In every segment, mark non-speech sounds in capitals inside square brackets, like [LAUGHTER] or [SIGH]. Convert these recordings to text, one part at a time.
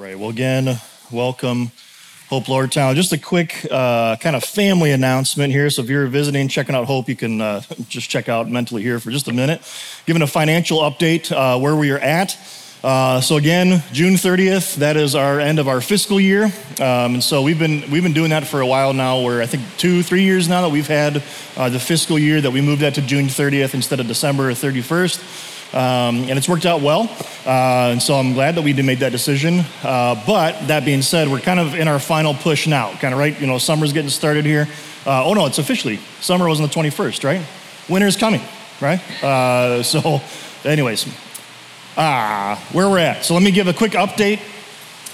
right. Well, again, welcome, Hope Lowertown. Just a quick uh, kind of family announcement here. So if you're visiting, checking out Hope, you can uh, [LAUGHS] just check out mentally here for just a minute. Giving a financial update uh, where we are at. Uh, so again, June 30th, that is our end of our fiscal year, um, and so we've been we've been doing that for a while now. Where I think two, three years now that we've had uh, the fiscal year that we moved that to June 30th instead of December 31st. Um, and it's worked out well. Uh, and so I'm glad that we did make that decision. Uh, but that being said, we're kind of in our final push now. Kind of right, you know, summer's getting started here. Uh, oh no, it's officially summer was on the 21st, right? Winter's coming, right? Uh, so, anyways, ah, where we're at. So let me give a quick update.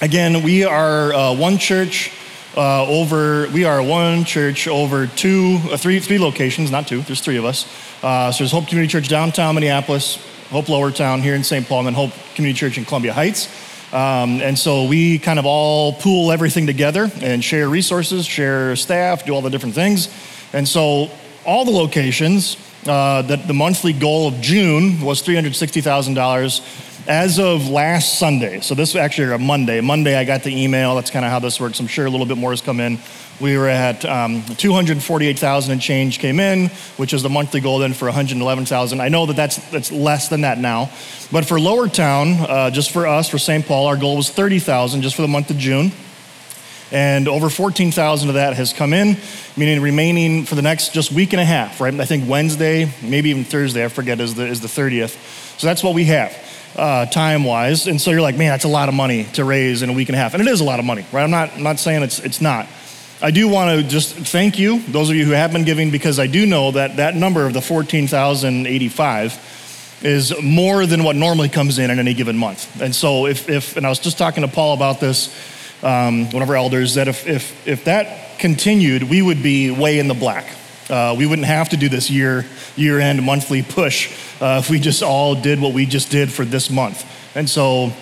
Again, we are uh, one church. Uh, over we are one church over two three three locations not two there's three of us so there's hope community church downtown minneapolis Hope Lower Town here in St. Paul, and then Hope Community Church in Columbia Heights. Um, and so we kind of all pool everything together and share resources, share staff, do all the different things. And so all the locations, uh, that the monthly goal of June was $360,000 as of last Sunday. So this was actually a Monday. Monday I got the email. That's kind of how this works. I'm sure a little bit more has come in we were at um, 248,000 and change came in, which is the monthly goal then for 111,000. I know that that's, that's less than that now. But for Lowertown, uh, just for us, for St. Paul, our goal was 30,000 just for the month of June. And over 14,000 of that has come in, meaning remaining for the next just week and a half, right? I think Wednesday, maybe even Thursday, I forget, is the, is the 30th. So that's what we have. Uh, time wise. And so you're like, man, that's a lot of money to raise in a week and a half. And it is a lot of money, right? I'm not, I'm not saying it's, it's not. I do want to just thank you, those of you who have been giving, because I do know that that number of the 14,085 is more than what normally comes in in any given month. And so, if, if and I was just talking to Paul about this, um, one of our elders, that if, if, if that continued, we would be way in the black. Uh, we wouldn't have to do this year, year end monthly push uh, if we just all did what we just did for this month. And so,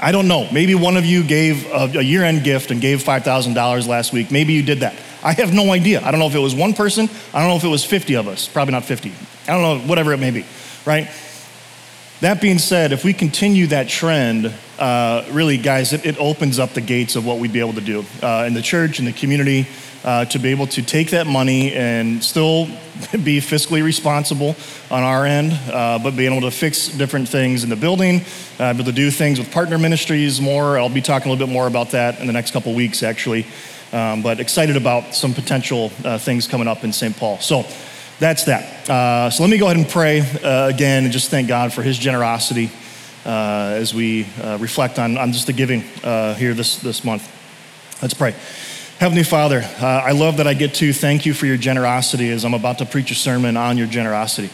I don't know. Maybe one of you gave a, a year end gift and gave $5,000 last week. Maybe you did that. I have no idea. I don't know if it was one person. I don't know if it was 50 of us. Probably not 50. I don't know, whatever it may be, right? That being said, if we continue that trend, uh, really, guys, it, it, opens up the gates of what we'd be able to do uh, in the church, in the community, uh, to be able to take that money and still [LAUGHS] be fiscally responsible on our end, uh, but being able to fix different things in the building, uh, able to do things with partner ministries more. I'll be talking a little bit more about that in the next couple weeks, actually. Um, but excited about some potential uh, things coming up in St. Paul. So that's that. Uh, so let me go ahead and pray uh, again and just thank God for his generosity as we reflect on, on just the giving here this, this month. Let's pray. Heavenly Father, uh, I love that I get to thank you for your generosity as I'm about to preach a sermon on your generosity.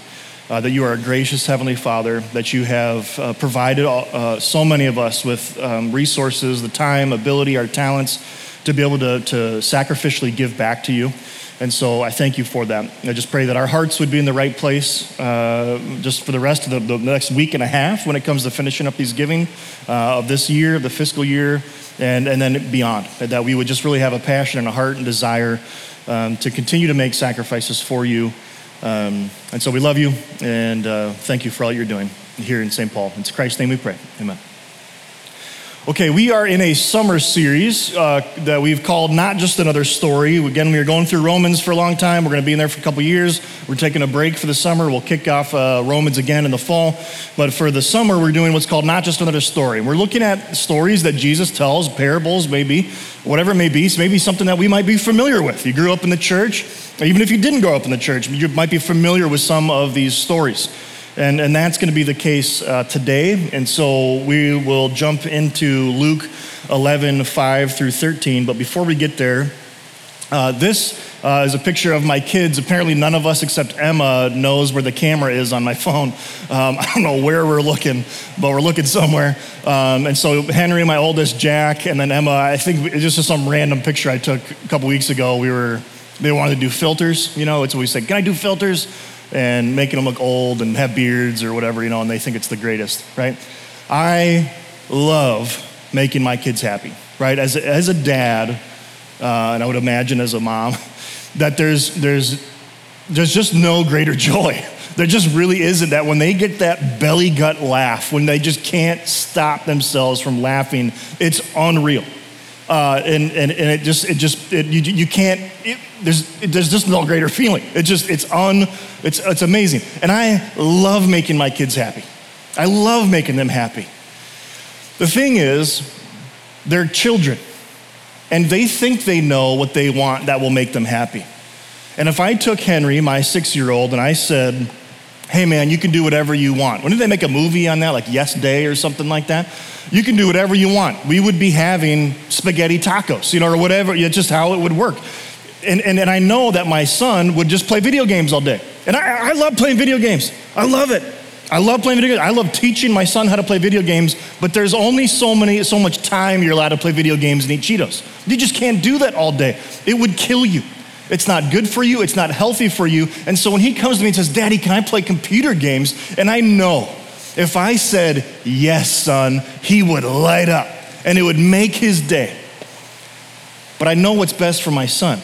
Uh, that you are a gracious Heavenly Father, that you have uh, provided uh, so many of us with um, resources, the time, ability, our talents to be able to, to sacrificially give back to you. And so I thank you for that. I just pray that our hearts would be in the right place uh, just for the rest of the, the, next week and a half when it comes to finishing up these giving uh, of this year, the fiscal year, and, and then beyond. That we would just really have a passion and a heart and desire um, to continue to make sacrifices for you. Um, and so we love you and uh, thank you for all you're doing here in St. Paul. It's Christ's name we pray. Amen. Okay, we are in a summer series uh, that we've called Not Just Another Story. Again, we are going through Romans for a long time. We're going to be in there for a couple years. We're taking a break for the summer. We'll kick off uh, Romans again in the fall. But for the summer, we're doing what's called Not Just Another Story. We're looking at stories that Jesus tells, parables maybe, whatever it may be. So maybe something that we might be familiar with. You grew up in the church, even if you didn't grow up in the church, you might be familiar with some of these stories. And, and that's going to be the case uh, today. And so we will jump into Luke 11, 5 through 13. But before we get there, uh, this uh, is a picture of my kids. Apparently, none of us except Emma knows where the camera is on my [LAUGHS] phone. Um, I don't know where we're looking, but we're looking somewhere. Um, and so, Henry, my oldest, Jack, and then Emma, I think it's just some random picture I took a couple weeks ago. We were, they wanted to do filters. You know, it's what we said, Can I do filters? And making them look old and have beards or whatever, you know, and they think it's the greatest, right? I love making my kids happy, right? As a, as a dad, uh, and I would imagine as a mom, [LAUGHS] that there's, there's, there's just no greater [LAUGHS] joy There just really isn't that when they get that belly gut laugh, when they just can't stop themselves from laughing, it's unreal. Uh, and, and, and it just, it just, it, you, you can't, it, there's, it, there's just no greater feeling. It just, it's un, it's, it's amazing. And I love making my kids happy. I love making them happy. The thing is, they're children, and they think they know what they want that will make them happy. And if I took Henry, my six year old, and I said, hey man, you can do whatever you want. When did they make a movie on that, like Yes Day or something like that? You can do whatever you want. We would be having spaghetti tacos, you know, or whatever, it's just how it would work. And, and, and I know that my son would just play video games all day. And I, I love playing video games. I love it. I love playing video games. I love teaching my son how to play video games, but there's only so many, so much time you're allowed to play video games and eat Cheetos. You just can't do that all day. It would kill you. It's not good for you, it's not healthy for you. And so when he comes to me and says, Daddy, can I play computer games? And I know if I said, Yes, son, he would light up and it would make his day. But I know what's best for my son.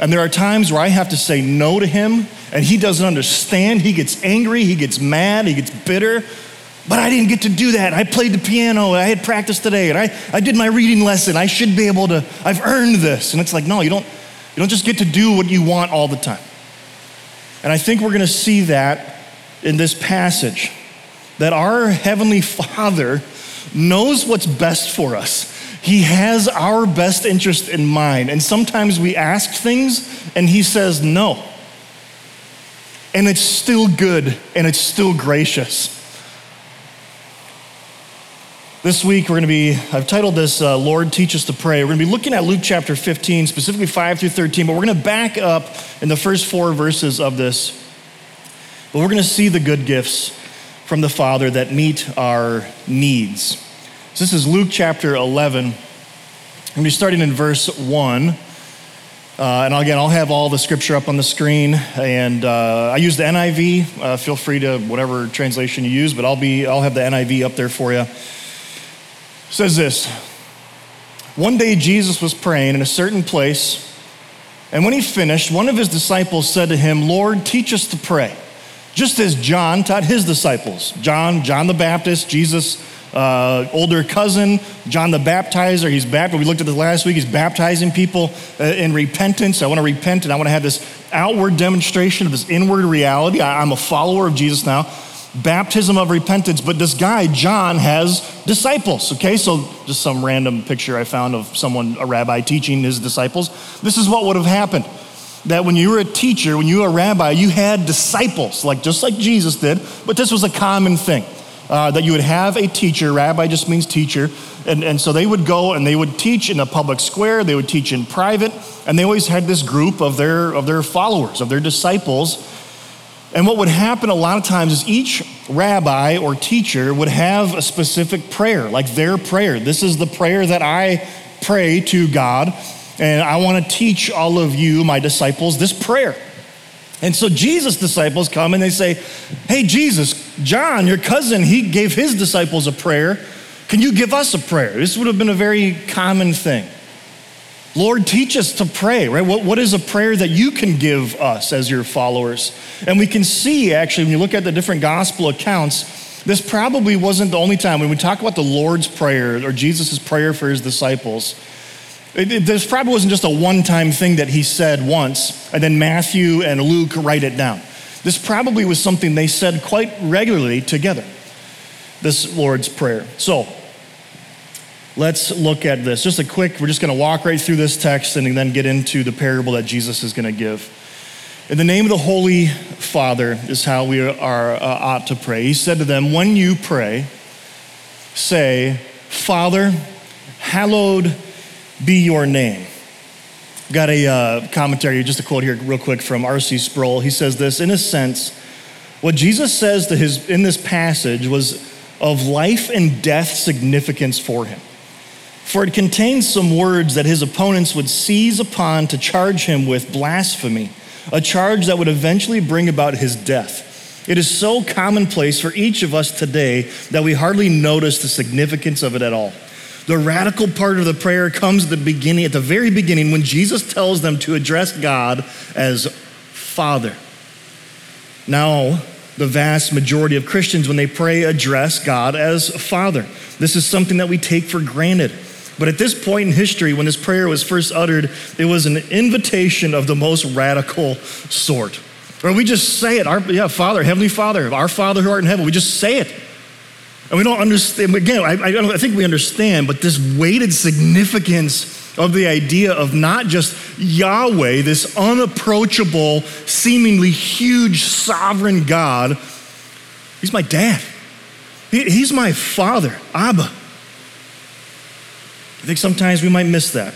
And there are times where I have to say no to him and he doesn't understand. He gets angry, he gets mad, he gets bitter. But I didn't get to do that. I played the piano, I had practice today, and I, I did my reading lesson. I should be able to, I've earned this. And it's like, no, you don't, you don't just get to do what you want all the time. And I think we're going to see that in this passage that our Heavenly Father knows what's best for us. He has our best interest in mind. And sometimes we ask things and He says no. And it's still good and it's still gracious. This week, we're going to be, I've titled this, uh, Lord, Teach Us to Pray. We're going to be looking at Luke chapter 15, specifically 5 through 13, but we're going to back up in the first four verses of this. But we're going to see the good gifts from the Father that meet our needs. So this is Luke chapter 11. I'm going to be starting in verse 1. Uh, and again, I'll have all the scripture up on the screen. And uh, I use the NIV. Uh, feel free to whatever translation you use, but I'll be I'll have the NIV up there for you says this One day Jesus was praying in a certain place, and when he finished, one of his disciples said to him, Lord, teach us to pray, just as John taught his disciples. John, John the Baptist, Jesus' uh, older cousin, John the Baptizer. He's baptized. We looked at this last week. He's baptizing people uh, in repentance. I want to repent and I want to have this outward demonstration of this inward reality. I, I'm a follower of Jesus now baptism of repentance. But this guy, John, has disciples, okay? So just some random picture I found of someone, a rabbi, teaching his disciples. This is what would have happened. That when you were a teacher, when you were a rabbi, you had disciples, like just like Jesus did, but this was a common thing. Uh, that you would have a teacher, rabbi just means teacher, and, and so they would go and they would teach in a public square, they would teach in private, and they always had this group of their, of their followers, of their disciples, and what would happen a lot of times is each rabbi or teacher would have a specific prayer, like their prayer. This is the prayer that I pray to God, and I want to teach all of you, my disciples, this prayer. And so Jesus' disciples come and they say, Hey, Jesus, John, your cousin, he gave his disciples a prayer. Can you give us a prayer? This would have been a very common thing. Lord, teach us to pray, right? What, what is a prayer that you can give us as your followers? And we can see, actually, when you look at the different gospel accounts, this probably wasn't the only time. When we talk about the Lord's Prayer or Jesus' prayer for his disciples, it, it, this probably wasn't just a one time thing that he said once, and then Matthew and Luke write it down. This probably was something they said quite regularly together, this Lord's Prayer. So, Let's look at this. Just a quick, we're just going to walk right through this text and then get into the parable that Jesus is going to give. In the name of the Holy Father is how we are uh, ought to pray. He said to them, When you pray, say, Father, hallowed be your name. Got a uh, commentary, just a quote here, real quick from R.C. Sproul. He says this In a sense, what Jesus says to his, in this passage was of life and death significance for him for it contains some words that his opponents would seize upon to charge him with blasphemy, a charge that would eventually bring about his death. It is so commonplace for each of us today that we hardly notice the significance of it at all. The radical part of the prayer comes at the beginning, at the very beginning, when Jesus tells them to address God as Father. Now, the vast majority of Christians, when they pray, address God as Father. This is something that we take for granted. But at this point in history, when this prayer was first uttered, it was an invitation of the most radical sort. Or we just say it, our, yeah, Father, Heavenly Father, our Father who art in heaven, we just say it. And we don't understand, again, I, I, I think we understand, but this weighted significance of the idea of not just Yahweh, this unapproachable, seemingly huge sovereign God, he's my dad. He, he's my father, Abba. I think sometimes we might miss that.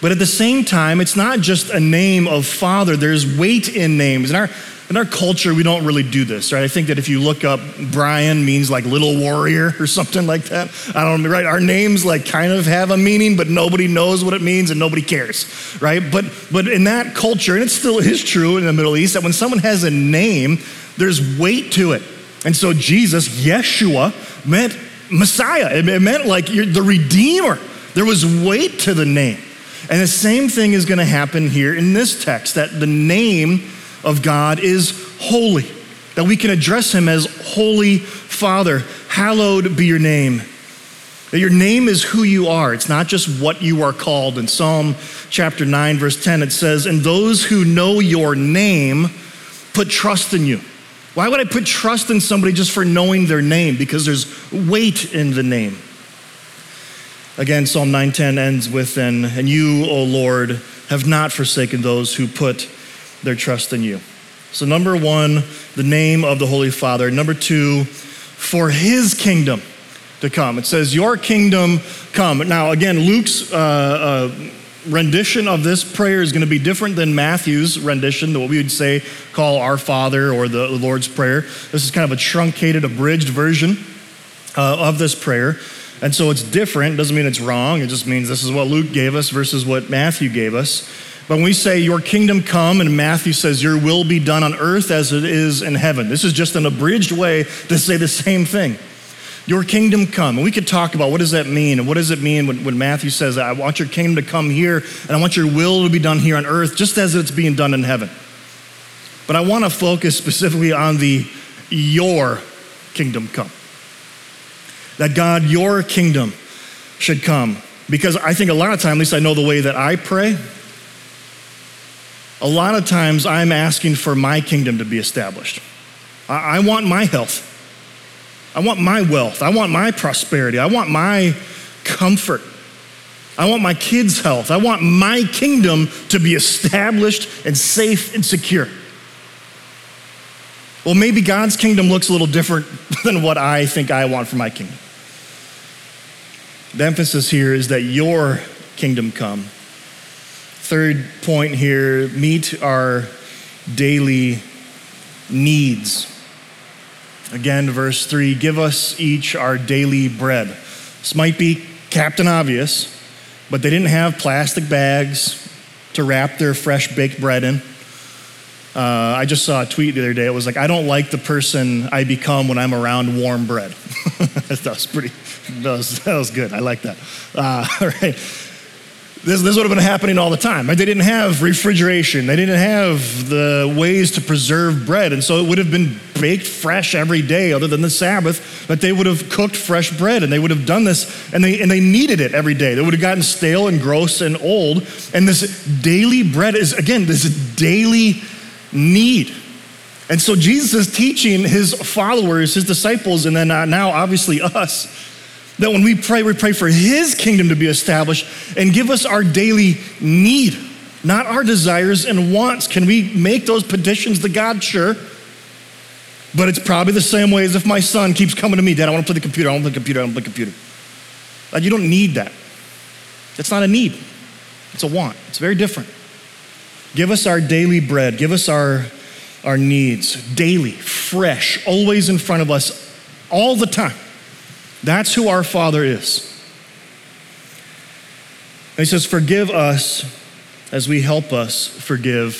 But at the same time, it's not just a name of father, there's weight in names. In our, in our culture, we don't really do this, right? I think that if you look up Brian means like little warrior [LAUGHS] or something like that. I don't know, right? Our names like kind of have a meaning, but nobody knows what it means and nobody cares, right? But but in that culture, and it still is true in the Middle East, that when someone has a name, there's weight to it. And so Jesus, Yeshua, meant Messiah. It meant like the Redeemer. There was weight to the name. And the same thing is going to happen here in this text that the name of God is holy, that we can address him as Holy Father. Hallowed be your name. That your name is who you are. It's not just what you are called. In Psalm chapter 9, verse 10, it says, And those who know your name put trust in you. Why would I put trust in somebody just for knowing their name? Because there's weight in the name. Again, Psalm 9:10 ends with and, and you, O Lord, have not forsaken those who put their trust in you. So number 1, the name of the Holy Father. Number 2, for his kingdom to come. It says, Your kingdom come. Now, again, Luke's uh, uh, rendition of this prayer is going to be different than Matthew's rendition, what we would say call Our Father or the Lord's Prayer. This is kind of a truncated, abridged version uh, of this prayer. And so it's different. Doesn't mean it's wrong. It just means this is what Luke gave us versus what Matthew gave us. But when we say, Your kingdom come, and Matthew says, Your will be done on earth as it is in heaven, this is just an abridged way to say the same thing. Your kingdom come. And we could talk about what does that mean? And what does it mean when, when Matthew says, I want your kingdom to come here, and I want your will to be done here on earth, just as it's being done in heaven. But I want to focus specifically on the your kingdom come that God, your kingdom should come. Because I think a lot of times, at least I know the way that I pray, a lot of times I'm asking for my kingdom to be established. I, I want my health. I want my wealth. I want my prosperity. I want my comfort. I want my kids' health. I want my kingdom to be established and safe and secure. Well, maybe God's kingdom looks a little different [LAUGHS] than what I think I want for my kingdom. The emphasis here is that your kingdom come. Third point here meet our daily needs. Again, verse 3 give us each our daily bread. This might be Captain Obvious, but they didn't have plastic bags to wrap their fresh baked bread in. Uh, I just saw a tweet the other day. It was like, I don't like the person I become when I'm around warm bread. [LAUGHS] that was pretty, [LAUGHS] that was, that was good. I like that. Uh, [LAUGHS] all right. This, this would have been happening all the time. They didn't have refrigeration. They didn't have the ways to preserve bread. And so it would have been baked fresh every day, other than the Sabbath, but they would have cooked fresh bread. And they would have done this, and they, and they needed it every day. They would have gotten stale and gross and old. And this daily bread is, again, this daily need. And so Jesus is teaching his followers, his disciples, and then now obviously us, that when we pray, we pray for his kingdom to be established and give us our daily need, not our desires and wants. Can we make those petitions to God? Sure. But it's probably the same way as if my son keeps coming to me, Dad, I want to play the computer, I want to play the computer, I want to play the computer. God, you don't need that. That's not a need, it's a want. It's very different. Give us our daily bread. Give us our, our needs daily, fresh, always in front of us, all the time. That's who our Father is. He says, Forgive us as we help us forgive.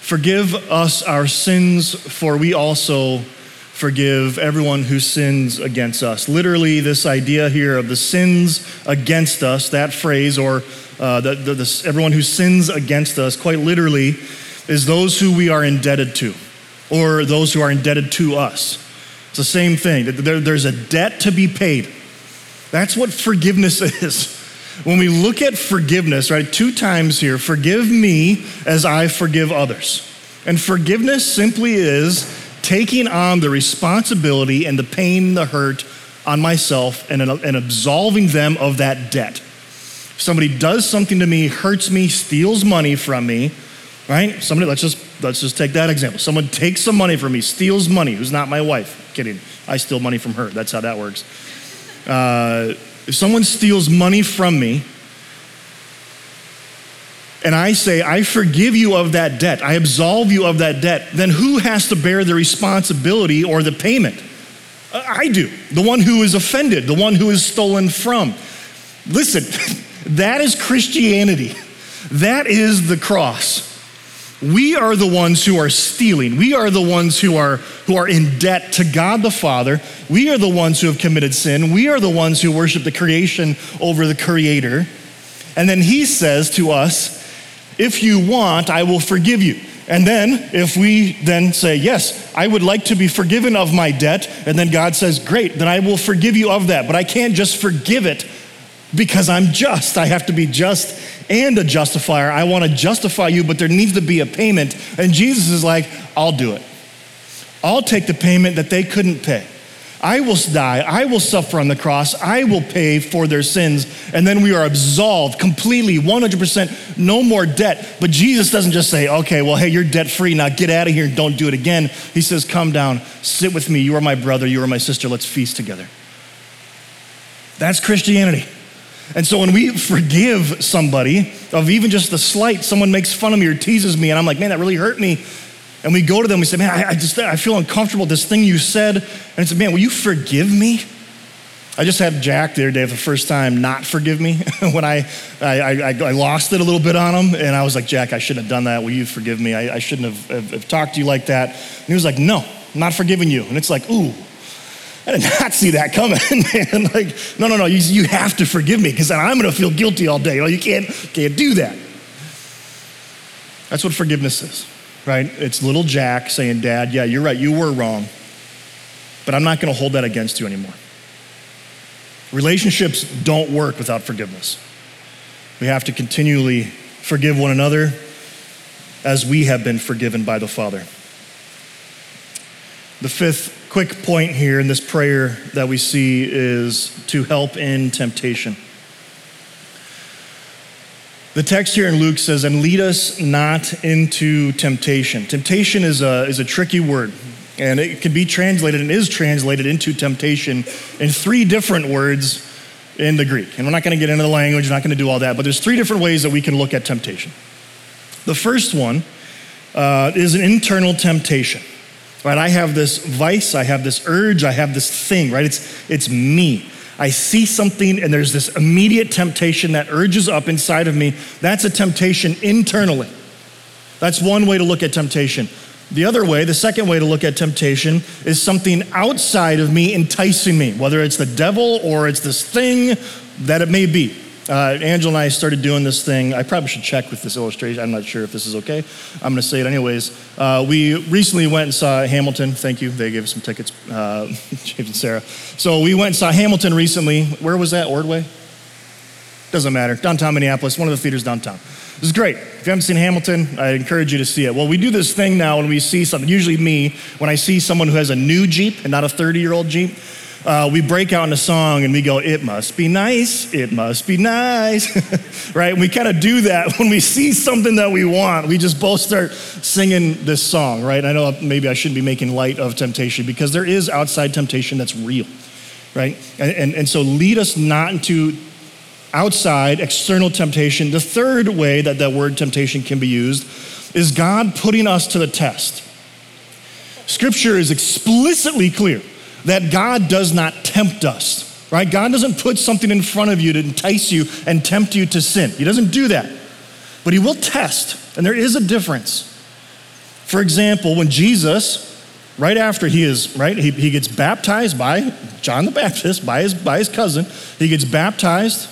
Forgive us our sins, for we also forgive everyone who sins against us. Literally, this idea here of the sins against us, that phrase, or uh, the, the, the, everyone who sins against us, quite literally, is those who we are indebted to. or those who are indebted to us. It's the same thing. There's a debt to be paid. That's what forgiveness [LAUGHS] is. When we look at forgiveness, right, two times here, forgive me as I forgive others. And forgiveness simply is taking on the responsibility and the pain, the hurt on myself and, and absolving them of that debt. If somebody does something to me, hurts me, steals money from me, right? Somebody, let's just let's just take that example. Someone takes some money from me, steals money, who's not my wife. Kidding. I steal money from her. That's how that works. Uh, if someone steals money from me, and I say, I forgive you of that debt, I absolve you of that debt, then who has to bear the responsibility or the payment? Uh, I do, the one who is offended, the one who is stolen from. Listen, [LAUGHS] that is Christianity. That is the cross. We are the ones who are stealing. We are the ones who are, who are in debt to God the Father. We are the ones who have committed sin. We are the ones who worship the creation over the Creator. And then He says to us, if you want, I will forgive you. And then, if we then say, Yes, I would like to be forgiven of my debt, and then God says, Great, then I will forgive you of that. But I can't just forgive it because I'm just. I have to be just and a justifier. I want to justify you, but there needs to be a payment. And Jesus is like, I'll do it. I'll take the payment that they couldn't pay. I will die. I will suffer on the cross. I will pay for their sins. And then we are absolved completely, 100%, no more debt. But Jesus doesn't just say, okay, well, hey, you're debt free. Now get out of here and don't do it again. He says, come down, sit with me. You are my brother. You are my sister. Let's feast together. That's Christianity. And so when we forgive somebody of even just the slight, someone makes fun of me or teases me, and I'm like, man, that really hurt me and we go to them, we say, man, I, I just, I feel uncomfortable, this thing you said. And it's, man, will you forgive me? I just had Jack the other day for the first time not forgive me [LAUGHS] when I, I, I, I, lost it a little bit on him. And I was like, Jack, I shouldn't have done that. Will you forgive me? I, I shouldn't have, have, have, talked to you like that. And he was like, no, I'm not forgiving you. And it's like, ooh, I did not see that coming, [LAUGHS] man. like, no, no, no, you, you have to forgive me because I'm going to feel guilty all day. Know, you can't, can't do that. That's what forgiveness is right? It's little Jack saying, Dad, yeah, you're right, you were wrong, but I'm not going to hold that against you anymore. Relationships don't work without forgiveness. We have to continually forgive one another as we have been forgiven by the Father. The fifth quick point here in this prayer that we see is to help in temptation. The text here in Luke says, and lead us not into temptation. Temptation is a, is a tricky word, and it can be translated and is translated into temptation in three different words in the Greek. And we're not going to get into the language, we're not going to do all that, but there's three different ways that we can look at temptation. The first one uh, is an internal temptation. Right, I have this vice, I have this urge, I have this thing, right? It's, it's me. I see something and there's this immediate temptation that urges up inside of me. That's a temptation internally. That's one way to look at temptation. The other way, the second way to look at temptation, is something outside of me enticing me, whether it's the devil or it's this thing that it may be. Uh, and I started doing this thing. I probably should check with this illustration. I'm not sure if this is okay. I'm going to say it anyways. Uh, we recently went and saw Hamilton. Thank you. They gave us some tickets, uh, [LAUGHS] James and Sarah. So we went and saw Hamilton recently. Where was that? Ordway? Doesn't matter. Downtown Minneapolis, one of the theaters downtown. This is great. If you haven't seen Hamilton, I encourage you to see it. Well, we do this thing now when we see something, usually me, when I see someone who has a new Jeep and not a 30 year old Jeep uh, we break out in a song and we go, It must be nice, it must be nice, [LAUGHS] right? And we kind of do that [LAUGHS] when we see something that we want. We just both start singing this song, right? I know maybe I shouldn't be making light of temptation because there is outside temptation that's real, right? And, and, and so lead us not into outside external temptation. The third way that that word temptation can be used is God putting us to the test. Scripture is explicitly clear that God does not tempt us, right? God doesn't put something in front of you to entice you and tempt you to sin. He doesn't do that. But He will test, and there is a difference. For example, when Jesus, right after he is, right, he, he gets baptized by John the Baptist, by his, by his cousin, he gets baptized.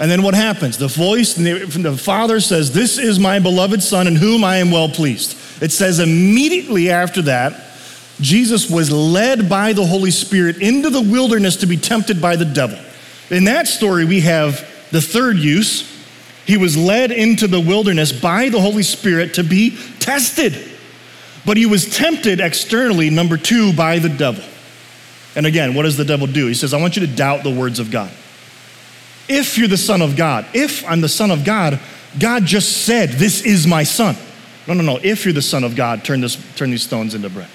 And then what happens? The voice from the Father says, This is my beloved Son in whom I am well pleased. It says immediately after that, Jesus was led by the Holy Spirit into the wilderness to be tempted by the devil. In that story, we have the third use. He was led into the wilderness by the Holy Spirit to be tested. But he was tempted externally, number two, by the devil. And again, what does the devil do? He says, I want you to doubt the words of God. If you're the Son of God, if I'm the Son of God, God just said, This is my Son. No, no, no. If you're the Son of God, turn, this, turn these stones into bread.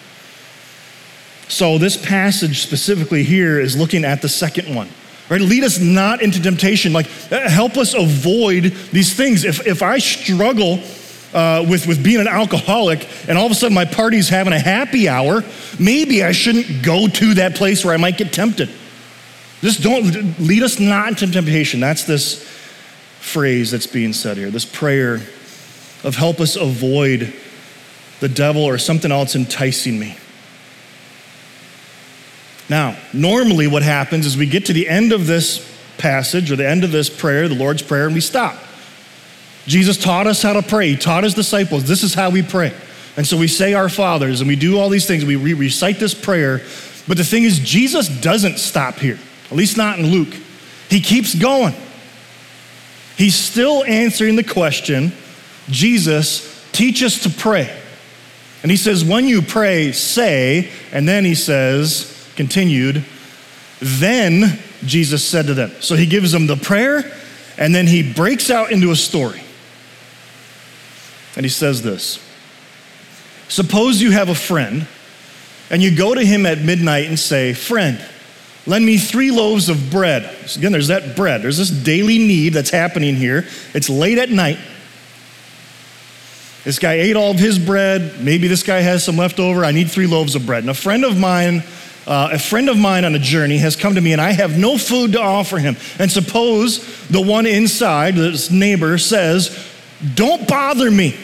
So, this passage specifically here is looking at the second one. Right? Lead us not into temptation. Like, uh, help us avoid these things. If, if I struggle uh, with, with being an alcoholic and all of a sudden my party's having a happy hour, maybe I shouldn't go to that place where I might get tempted. Just don't lead us not into temptation. That's this phrase that's being said here, this prayer of help us avoid the devil or something else enticing me. Now, normally what happens is we get to the end of this passage or the end of this prayer, the Lord's Prayer, and we stop. Jesus taught us how to pray. He taught his disciples, this is how we pray. And so we say our fathers and we do all these things. We re- recite this prayer. But the thing is, Jesus doesn't stop here, at least not in Luke. He keeps going. He's still answering the question Jesus, teach us to pray. And he says, when you pray, say, and then he says, continued, then Jesus said to them. So he gives them the prayer, and then he breaks out into a story. And he says this Suppose you have a friend, and you go to him at midnight and say, Friend, lend me three loaves of bread. So again, there's that bread. There's this daily need that's happening here. It's late at night. This guy ate all of his bread. Maybe this guy has some left over. I need three loaves of bread. And a friend of mine uh, a friend of mine on a journey has come to me and I have no food to offer him. And suppose the one inside, this neighbor, says, Don't bother me.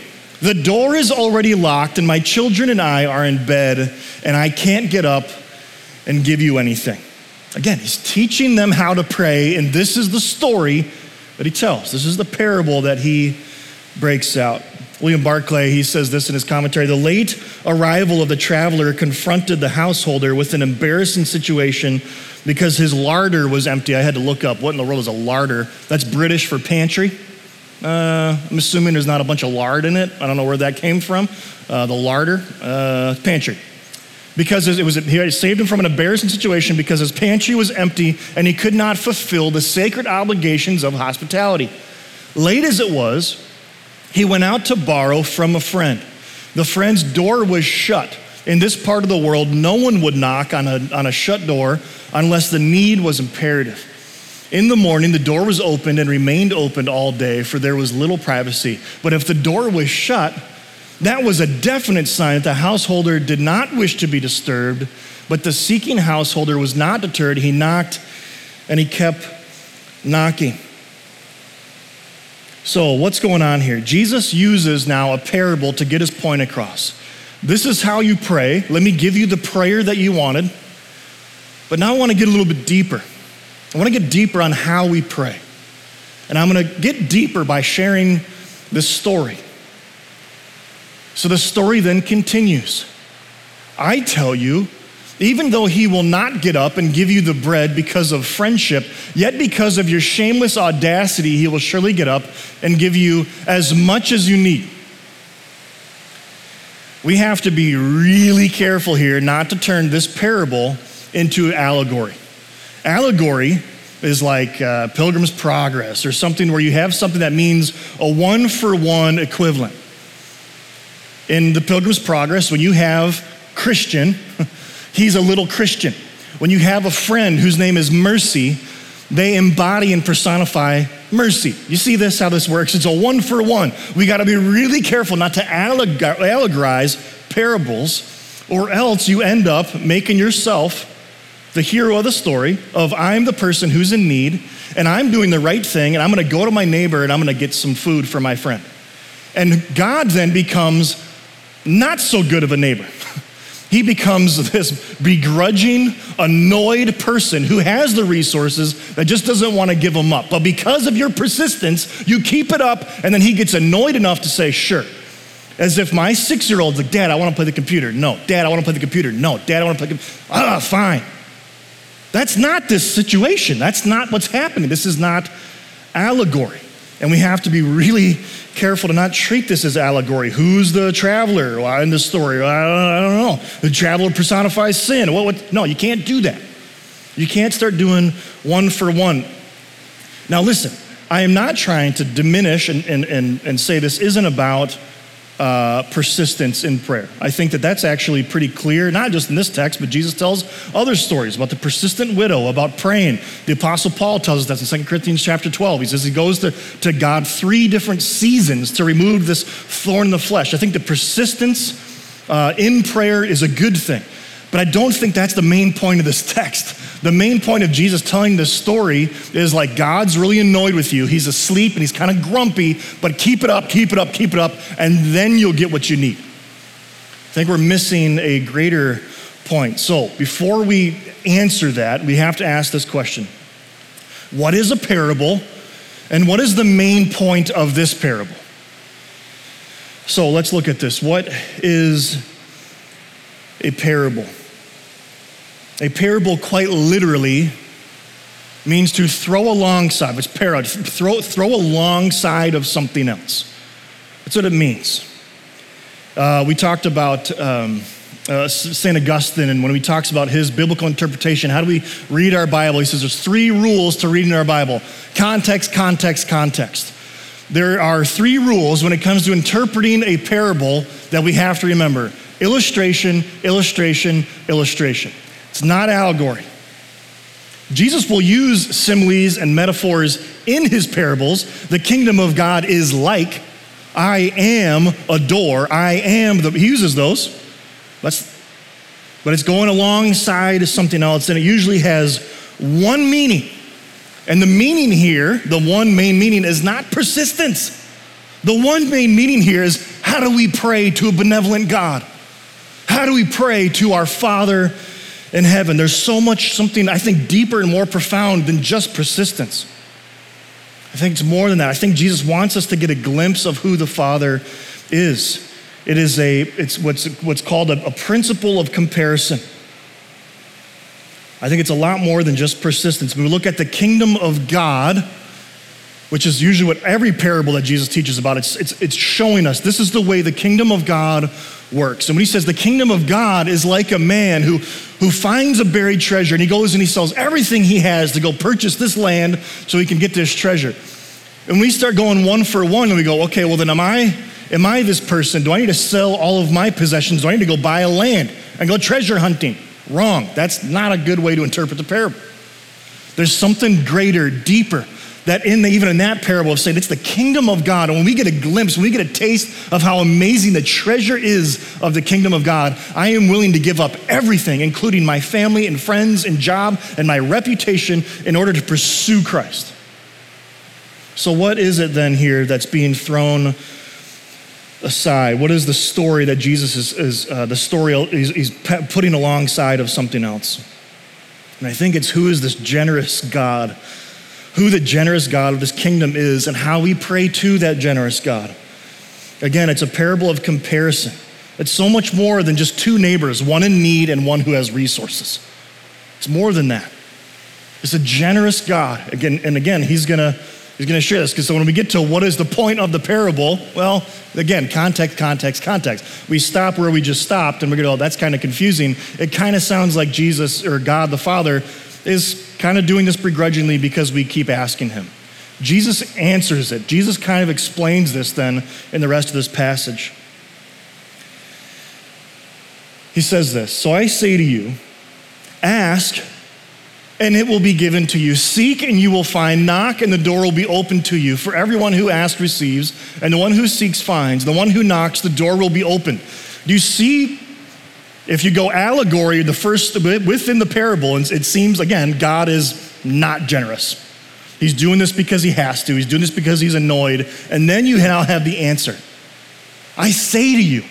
The door is already locked and my children and I are in bed and I can't get up and give you anything. Again, he's teaching them how to pray, and this is the story that he tells. This is the parable that he breaks out. William Barclay, he says this in his commentary the late arrival of the traveler confronted the householder with an embarrassing situation because his larder was empty. I had to look up what in the world is a larder? That's British for pantry. Uh, I'm assuming there's not a bunch of lard in it. I don't know where that came from. Uh, the larder, uh, pantry. Because it was, he saved him from an embarrassing situation because his pantry was empty and he could not fulfill the sacred obligations of hospitality. Late as it was, he went out to borrow from a friend. The friend's door was shut. In this part of the world, no one would knock on a, on a shut door unless the need was imperative. In the morning, the door was opened and remained opened all day, for there was little privacy. But if the door was shut, that was a definite sign that the householder did not wish to be disturbed, but the seeking householder was not deterred. He knocked and he kept knocking. So, what's going on here? Jesus uses now a parable to get his point across. This is how you pray. Let me give you the prayer that you wanted. But now I want to get a little bit deeper. I want to get deeper on how we pray. And I'm going to get deeper by sharing this story. So the story then continues. I tell you even though he will not get up and give you the bread because of friendship, yet because of your shameless audacity, he will surely get up and give you as much as you need. We have to be really careful here not to turn this parable into allegory. Allegory is like uh, Pilgrim's Progress or something where you have something that means a one for one equivalent. In the Pilgrim's Progress, when you have Christian, [LAUGHS] he's a little Christian. When you have a friend whose name is Mercy, they embody and personify mercy. You see this, how this works? It's a one for one. We got to be really careful not to allegorize parables, or else you end up making yourself the hero of the story of I'm the person who's in need and I'm doing the right thing and I'm going to go to my neighbor and I'm going to get some food for my friend. And God then becomes not so good of a neighbor. [LAUGHS] he becomes this begrudging, annoyed person who has the resources that just doesn't want to give them up. But because of your persistence, you keep it up, and then he gets annoyed enough to say, Sure. As if my six year old's like, Dad, I want to play the computer. No. Dad, I want to play the computer. No. Dad, I want to play the computer. Ah, fine. That's not this situation. That's not what's happening. This is not allegory. And we have to be really careful to not treat this as allegory. Who's the traveler in the story? I don't, know. The traveler personifies sin. What, what? No, you can't do that. You can't start doing one for one. Now, listen, I am not trying to diminish and, and, and, and say this isn't about uh, persistence in prayer. I think that that's actually pretty clear, not just in this text, but Jesus tells other stories about the persistent widow, about praying. The Apostle Paul tells us that in 2 Corinthians chapter 12. He says he goes to, to God three different seasons to remove this thorn in the flesh. I think the persistence uh, in prayer is a good thing. But I don't think that's the main point of this text. The main point of Jesus telling this story is like God's really annoyed with you. He's asleep and he's kind of grumpy, but keep it up, keep it up, keep it up, and then you'll get what you need. I think we're missing a greater point. So before we answer that, we have to ask this question What is a parable, and what is the main point of this parable? So let's look at this. What is a parable? A parable, quite literally, means to throw alongside. It's para, throw, throw alongside of something else. That's what it means. Uh, we talked about um, uh, St. Augustine, and when he talks about his biblical interpretation, how do we read our Bible? He says there's three rules to reading our Bible context, context, context. There are three rules when it comes to interpreting a parable that we have to remember illustration, illustration, illustration. It's not allegory. Jesus will use similes and metaphors in his parables. The kingdom of God is like, I am a door, I am the, he uses those. Let's, but it's going alongside something else, and it usually has one meaning. And the meaning here, the one main meaning, is not persistence. The one main meaning here is how do we pray to a benevolent God? How do we pray to our Father in heaven. There's so much, something I think deeper and more profound than just persistence. I think it's more than that. I think Jesus wants us to get a glimpse of who the Father is. It is a, it's what's, what's called a, a principle of comparison. I think it's a lot more than just persistence. When we look at the kingdom of God, which is usually what every parable that Jesus teaches about, it's, it's, it's showing us this is the way the kingdom of God works. And when he says the kingdom of God is like a man who, who finds a buried treasure and he goes and he sells everything he has to go purchase this land so he can get this treasure. And we start going one for one and we go, okay, well then am I am I this person? Do I need to sell all of my possessions? Do I need to go buy a land and go treasure hunting? Wrong. That's not a good way to interpret the parable. There's something greater, deeper that in the, even in that parable of saying it's the kingdom of God, and when we get a glimpse, when we get a taste of how amazing the treasure is of the kingdom of God, I am willing to give up everything, including my family and friends and job and my reputation, in order to pursue Christ. So, what is it then here that's being thrown aside? What is the story that Jesus is, is uh, the story he's, he's putting alongside of something else? And I think it's who is this generous God who the generous God of this kingdom is and how we pray to that generous God. Again, it's a parable of comparison. It's so much more than just two neighbors, one in need and one who has resources. It's more than that. It's a generous God. Again, and again, he's gonna he's gonna share this because so when we get to what is the point of the parable, well, again, context, context, context. We stop where we just stopped, and we're gonna, oh, that's kind of confusing. It kind of sounds like Jesus or God the Father is kind of doing this begrudgingly because we keep asking him. Jesus answers it. Jesus kind of explains this then in the rest of this passage. He says this So I say to you, ask, and it will be given to you. Seek, and you will find. Knock, and the door will be opened to you. For everyone who asks receives, and the one who seeks finds. The one who knocks, the door will be opened. Do you see if you go allegory, the first within the parable, it seems again, God is not generous. He's doing this because he has to, he's doing this because he's annoyed. And then you now have the answer I say to you,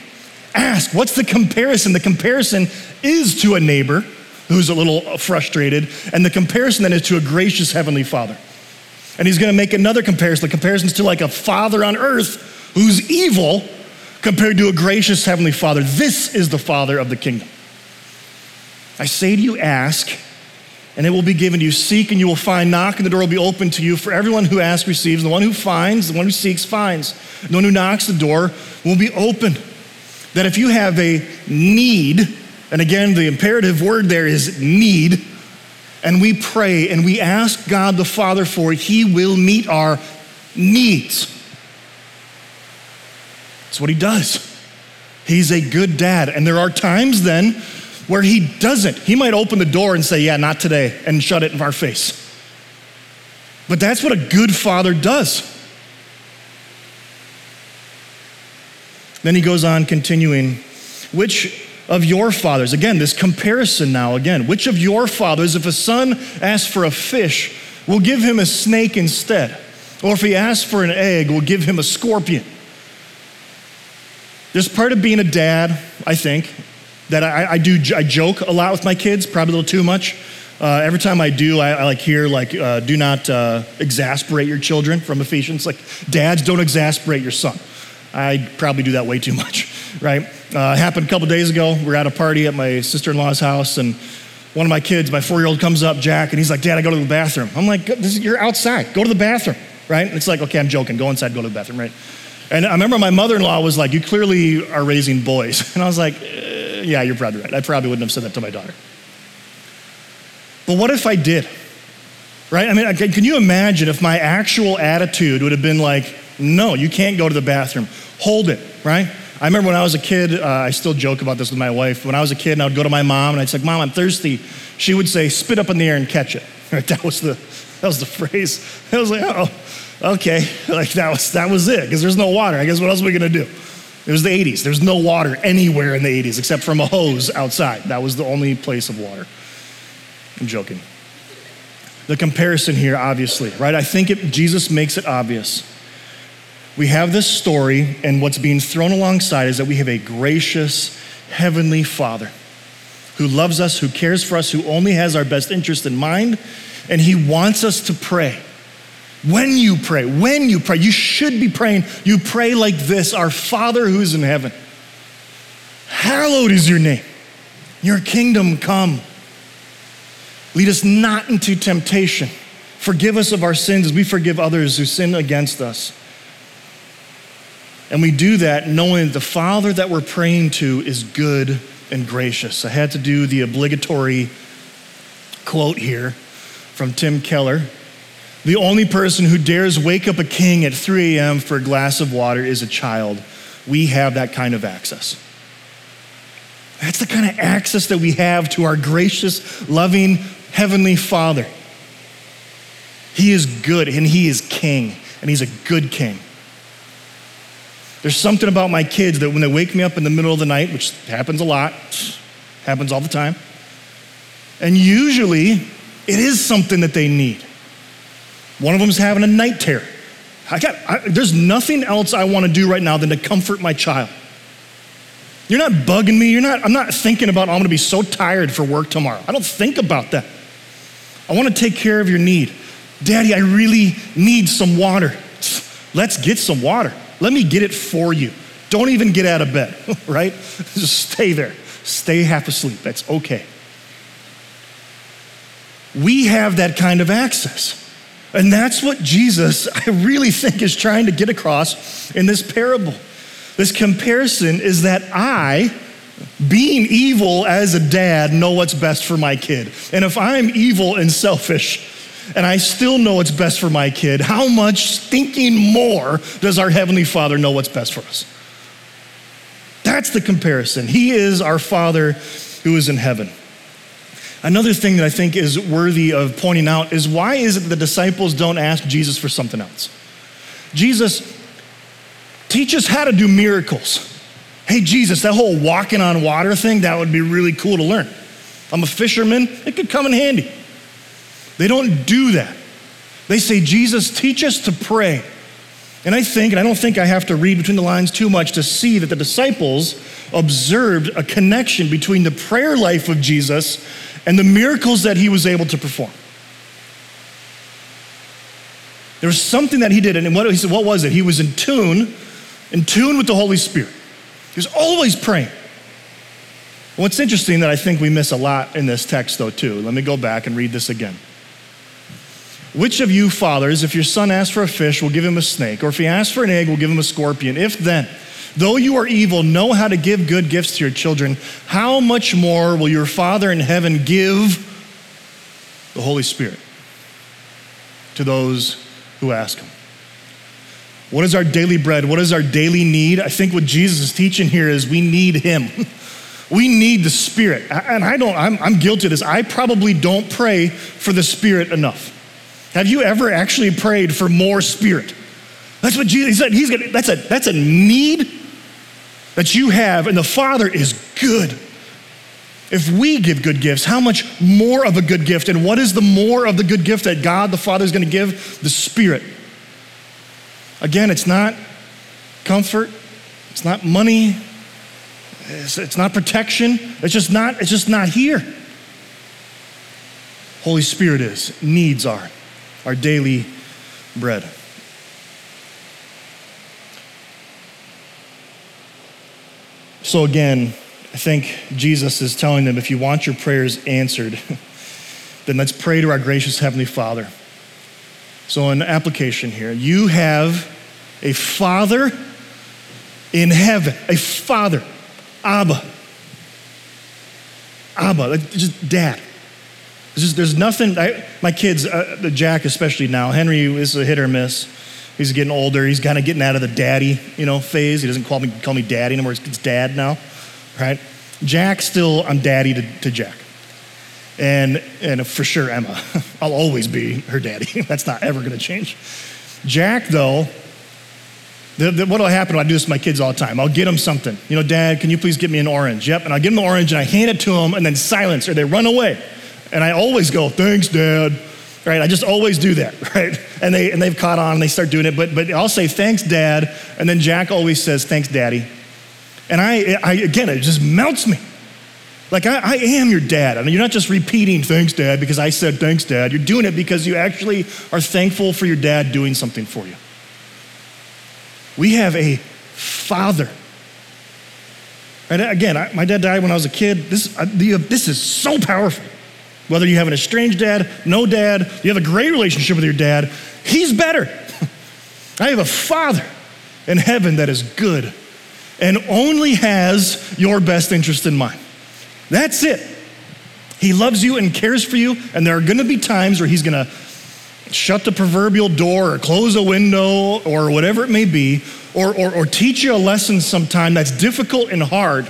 ask. What's the comparison? The comparison is to a neighbor who's a little frustrated, and the comparison then is to a gracious Heavenly Father. And he's going to make another comparison. The comparison is to like a father on earth who's evil compared to a gracious Heavenly Father. This is the Father of the kingdom. I say to you, ask, and it will be given to you. Seek, and you will find. Knock, and the door will be open to you. For everyone who asks receives, the one who finds, the one who seeks finds. The one who knocks, the door will be open. That if you have a need, and again, the imperative word there is need, and we pray and we ask God the Father for it, He will meet our needs. That's what He does. He's a good dad. And there are times then where He doesn't. He might open the door and say, Yeah, not today, and shut it in our face. But that's what a good father does. Then he goes on continuing, which of your fathers, again, this comparison now, again, which of your fathers, if a son asks for a fish, will give him a snake instead? Or if he asks for an egg, will give him a scorpion? There's part of being a dad, I think, that I, I do, I joke a lot with my kids, probably a little too much. Uh, every time I do, I, I like hear like, uh, do not uh, exasperate your children from Ephesians. Like, dads, don't exasperate your son. I probably do that way too much, [LAUGHS] right? Uh, happened a couple days ago. We are at a party at my sister in law's house, and one of my kids, my four year old, comes up, Jack, and he's like, Dad, I go to the bathroom. I'm like, You're outside. Go to the bathroom, right? And it's like, Okay, I'm joking. Go inside, go to the bathroom, right? And I remember my mother in law was like, You clearly are raising boys. [LAUGHS] And I was like, eh, Yeah, you're probably right. I probably wouldn't have said that to my daughter. But what if I did? Right? I mean, can you imagine if my actual attitude would have been like, No, you can't go to the bathroom. Hold it, right? I remember when I was a kid, uh, I still joke about this with my wife. When I was a kid, and I would go to my mom and I'd say, Mom, I'm thirsty. She would say, Spit up in the air and catch it. Right? [LAUGHS] That was the that was the phrase. I was like, oh, okay. [LAUGHS] Like that was that was it, because there's no water. I guess what else are we gonna do? It was the 80s. There's no water anywhere in the 80s except from a hose outside. That was the only place of water. I'm joking. The comparison here, obviously, right? I think it, Jesus makes it obvious we have this story, and what's being thrown alongside is that we have a gracious heavenly Father who loves us, who cares for us, who only has our best interest in mind, and He wants us to pray. When you pray, when you pray, you should be praying. You pray like this Our Father who is in heaven, hallowed is your name, your kingdom come. Lead us not into temptation. Forgive us of our sins as we forgive others who sin against us. And we do that knowing that the Father that we're praying to is good and gracious. I had to do the obligatory quote here from Tim Keller. The only person who dares wake up a king at 3 a.m. for a glass of water is a child. We have that kind of access. That's the kind of access that we have to our gracious, loving Heavenly Father. He is good and He is King, and He's a good King. There's something about my kids that when they wake me up in the middle of the night, which happens a lot, happens all the time, and usually it is something that they need. One of them's having a night terror. I got, I, there's nothing else I want to do right now than to comfort my child. You're not bugging me. You're not, I'm not thinking about, oh, I'm going to be so tired for work tomorrow. I don't think about that. I want to take care of your need. Daddy, I really need some water. [SNIFFS] Let's get some water. Let me get it for you. Don't even get out of bed, [LAUGHS] right? [LAUGHS] Just stay there. Stay half asleep. That's okay. We have that kind of access. And that's what Jesus, [LAUGHS] I really think, is trying to get across in this parable. This comparison is that I, being evil as a dad, know what's best for my kid. And if I'm evil and selfish, and I still know what's best for my kid, how much thinking more does our Heavenly Father know what's best for us? That's the comparison. He is our Father who is in heaven. Another thing that I think is worthy of pointing out is why is it the disciples don't ask Jesus for something else? Jesus, teach us how to do miracles. Hey, Jesus, that whole walking on water thing, that would be really cool to learn. I'm a fisherman, it could come in handy. They don't do that. They say, Jesus, teach us to pray. And I think, and I don't think I have to read between the lines too much to see that the disciples observed a connection between the prayer life of Jesus and the miracles that he was able to perform. There was something that he did, and what, he said, what was it? He was in tune, in tune with the Holy Spirit. He was always praying. What's interesting that I think we miss a lot in this text, though, too. Let me go back and read this again. Which of you fathers, if your son asks for a fish, will give him a snake, or if he asks for an egg, will give him a scorpion? If then, though you are evil, know how to give good gifts to your children, how much more will your Father in heaven give the Holy Spirit to those who ask him? What is our daily bread? What is our daily need? I think what Jesus is teaching here is we need him. [LAUGHS] We need the Spirit. And I don't, I'm, I'm guilty of this. I probably don't pray for the Spirit enough. Have you ever actually prayed for more Spirit? That's what Jesus said. He's gonna, that's, a, that's a need that you have, and the Father is good. If we give good gifts, how much more of a good gift? And what is the more of the good gift that God the Father is going to give? The Spirit. Again, it's not comfort, it's not money, it's, it's not protection. It's just not, it's just not here. Holy Spirit is, needs are our daily bread. So again, I think Jesus is telling them if you want your prayers answered, [LAUGHS] then let's pray to our gracious Heavenly Father. So, an application here you have a Father in heaven, a Father Abba. Abba, just dad. Just, there's nothing, I, my kids, uh, Jack especially now, Henry is a hit or miss. He's getting older. He's kind of getting out of the daddy, you know, phase. He doesn't call me, call me daddy anymore. It's dad now, right? Jack still, I'm daddy to, to Jack. And, and for sure, Emma. [LAUGHS] I'll always be her daddy. [LAUGHS] That's not ever going to change. Jack, though, the, the, what will happen I do this to my kids all the time? I'll get them something. You know, Dad, can you please get me an orange? Yep. And I give them the orange and I hand it to them and then silence or they run away. And I always go, thanks, Dad. Right? I just always do that, [LAUGHS] right? And, they, and they've caught on and they start doing it. But, but I'll say, thanks, Dad. And then Jack always says, thanks, Daddy. And I, I again, it just melts me. Like, I, I am your dad. I mean, you're not just repeating, thanks, Dad, because I said, thanks, Dad. You're doing it because you actually are thankful for your dad doing something for you. We have a father. And again, I, my dad died when I was a kid. This, uh, this is so powerful. Whether you have an estranged dad, no dad, you have a great relationship with your dad, he's better. [LAUGHS] I have a father in heaven that is good and only has your best interest in mind. That's it. He loves you and cares for you, and there are gonna be times where he's gonna shut the proverbial door or close a window or whatever it may be, or, or, or teach you a lesson sometime that's difficult and hard,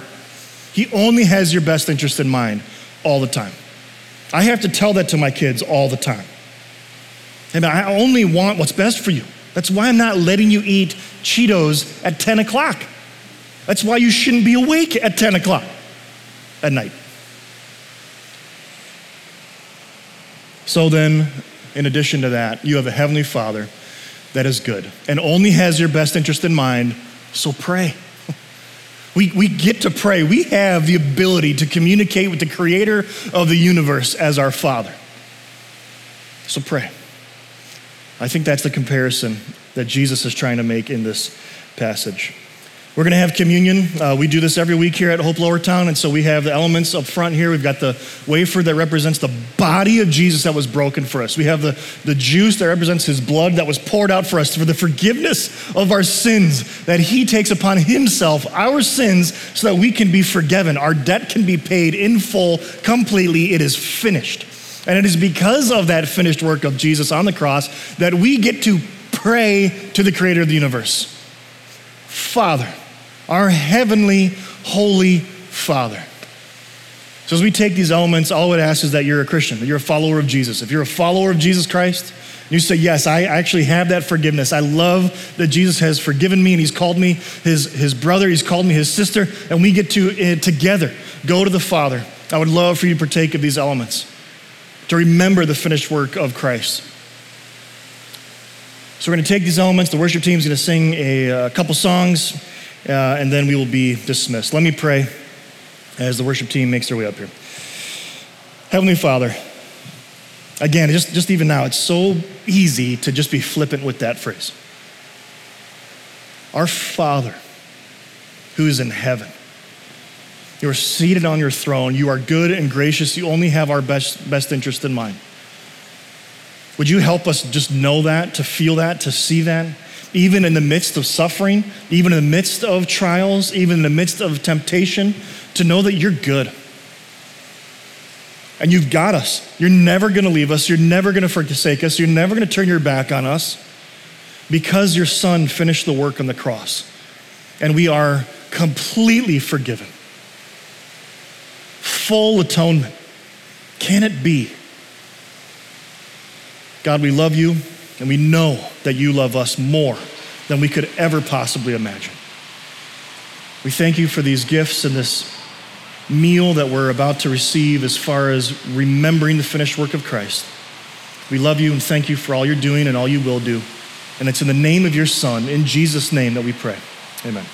he only has your best interest in mind all the time. I have to tell that to my kids all the time. And I only want what's best for you. That's why I'm not letting you eat Cheetos at 10 o'clock. That's why you shouldn't be awake at 10 o'clock at night. So then, in addition to that, you have a Heavenly Father that is good and only has your best interest in mind, so pray. We, we get to pray. We have the ability to communicate with the creator of the universe as our Father. So pray. I think that's the comparison that Jesus is trying to make in this passage. We're going to have communion. Uh, we do this every week here at Hope Lowertown, and so we have the elements up front here. We've got the wafer that represents the body of Jesus that was broken for us. We have the, the juice that represents his blood that was poured out for us for the forgiveness of our sins, that he takes upon himself our sins so that we can be forgiven. Our debt can be paid in full, completely. It is finished. And it is because of that finished work of Jesus on the cross that we get to pray to the creator of the universe. Father, our heavenly, holy Father. So, as we take these elements, all it asks is that you're a Christian, that you're a follower of Jesus. If you're a follower of Jesus Christ, you say, Yes, I actually have that forgiveness. I love that Jesus has forgiven me and He's called me His, his brother, He's called me His sister, and we get to uh, together go to the Father. I would love for you to partake of these elements, to remember the finished work of Christ. So we're going to take these elements. The worship team is going to sing a, a couple songs, uh, and then we will be dismissed. Let me pray as the worship team makes their way up here. Heavenly Father, again, just, just even now, it's so easy to just be flippant with that phrase. Our Father, who is in heaven, you are seated on your throne. You are good and gracious. You only have our best, best interest in mind. Would you help us just know that, to feel that, to see that? Even in the midst of suffering, even in the midst of trials, even in the midst of temptation, to know that you're good. And you've got us. You're never going to leave us. You're never going to forsake us. You're never going to turn your back on us because your son finished the work on the cross. And we are completely forgiven. Full atonement. Can it be? God, we love you, and we know that you love us more than we could ever possibly imagine. We thank you for these gifts and this meal that we're about to receive as far as remembering the finished work of Christ. We love you and thank you for all you're doing and all you will do. And it's in the name of your Son, in Jesus' name, that we pray. Amen.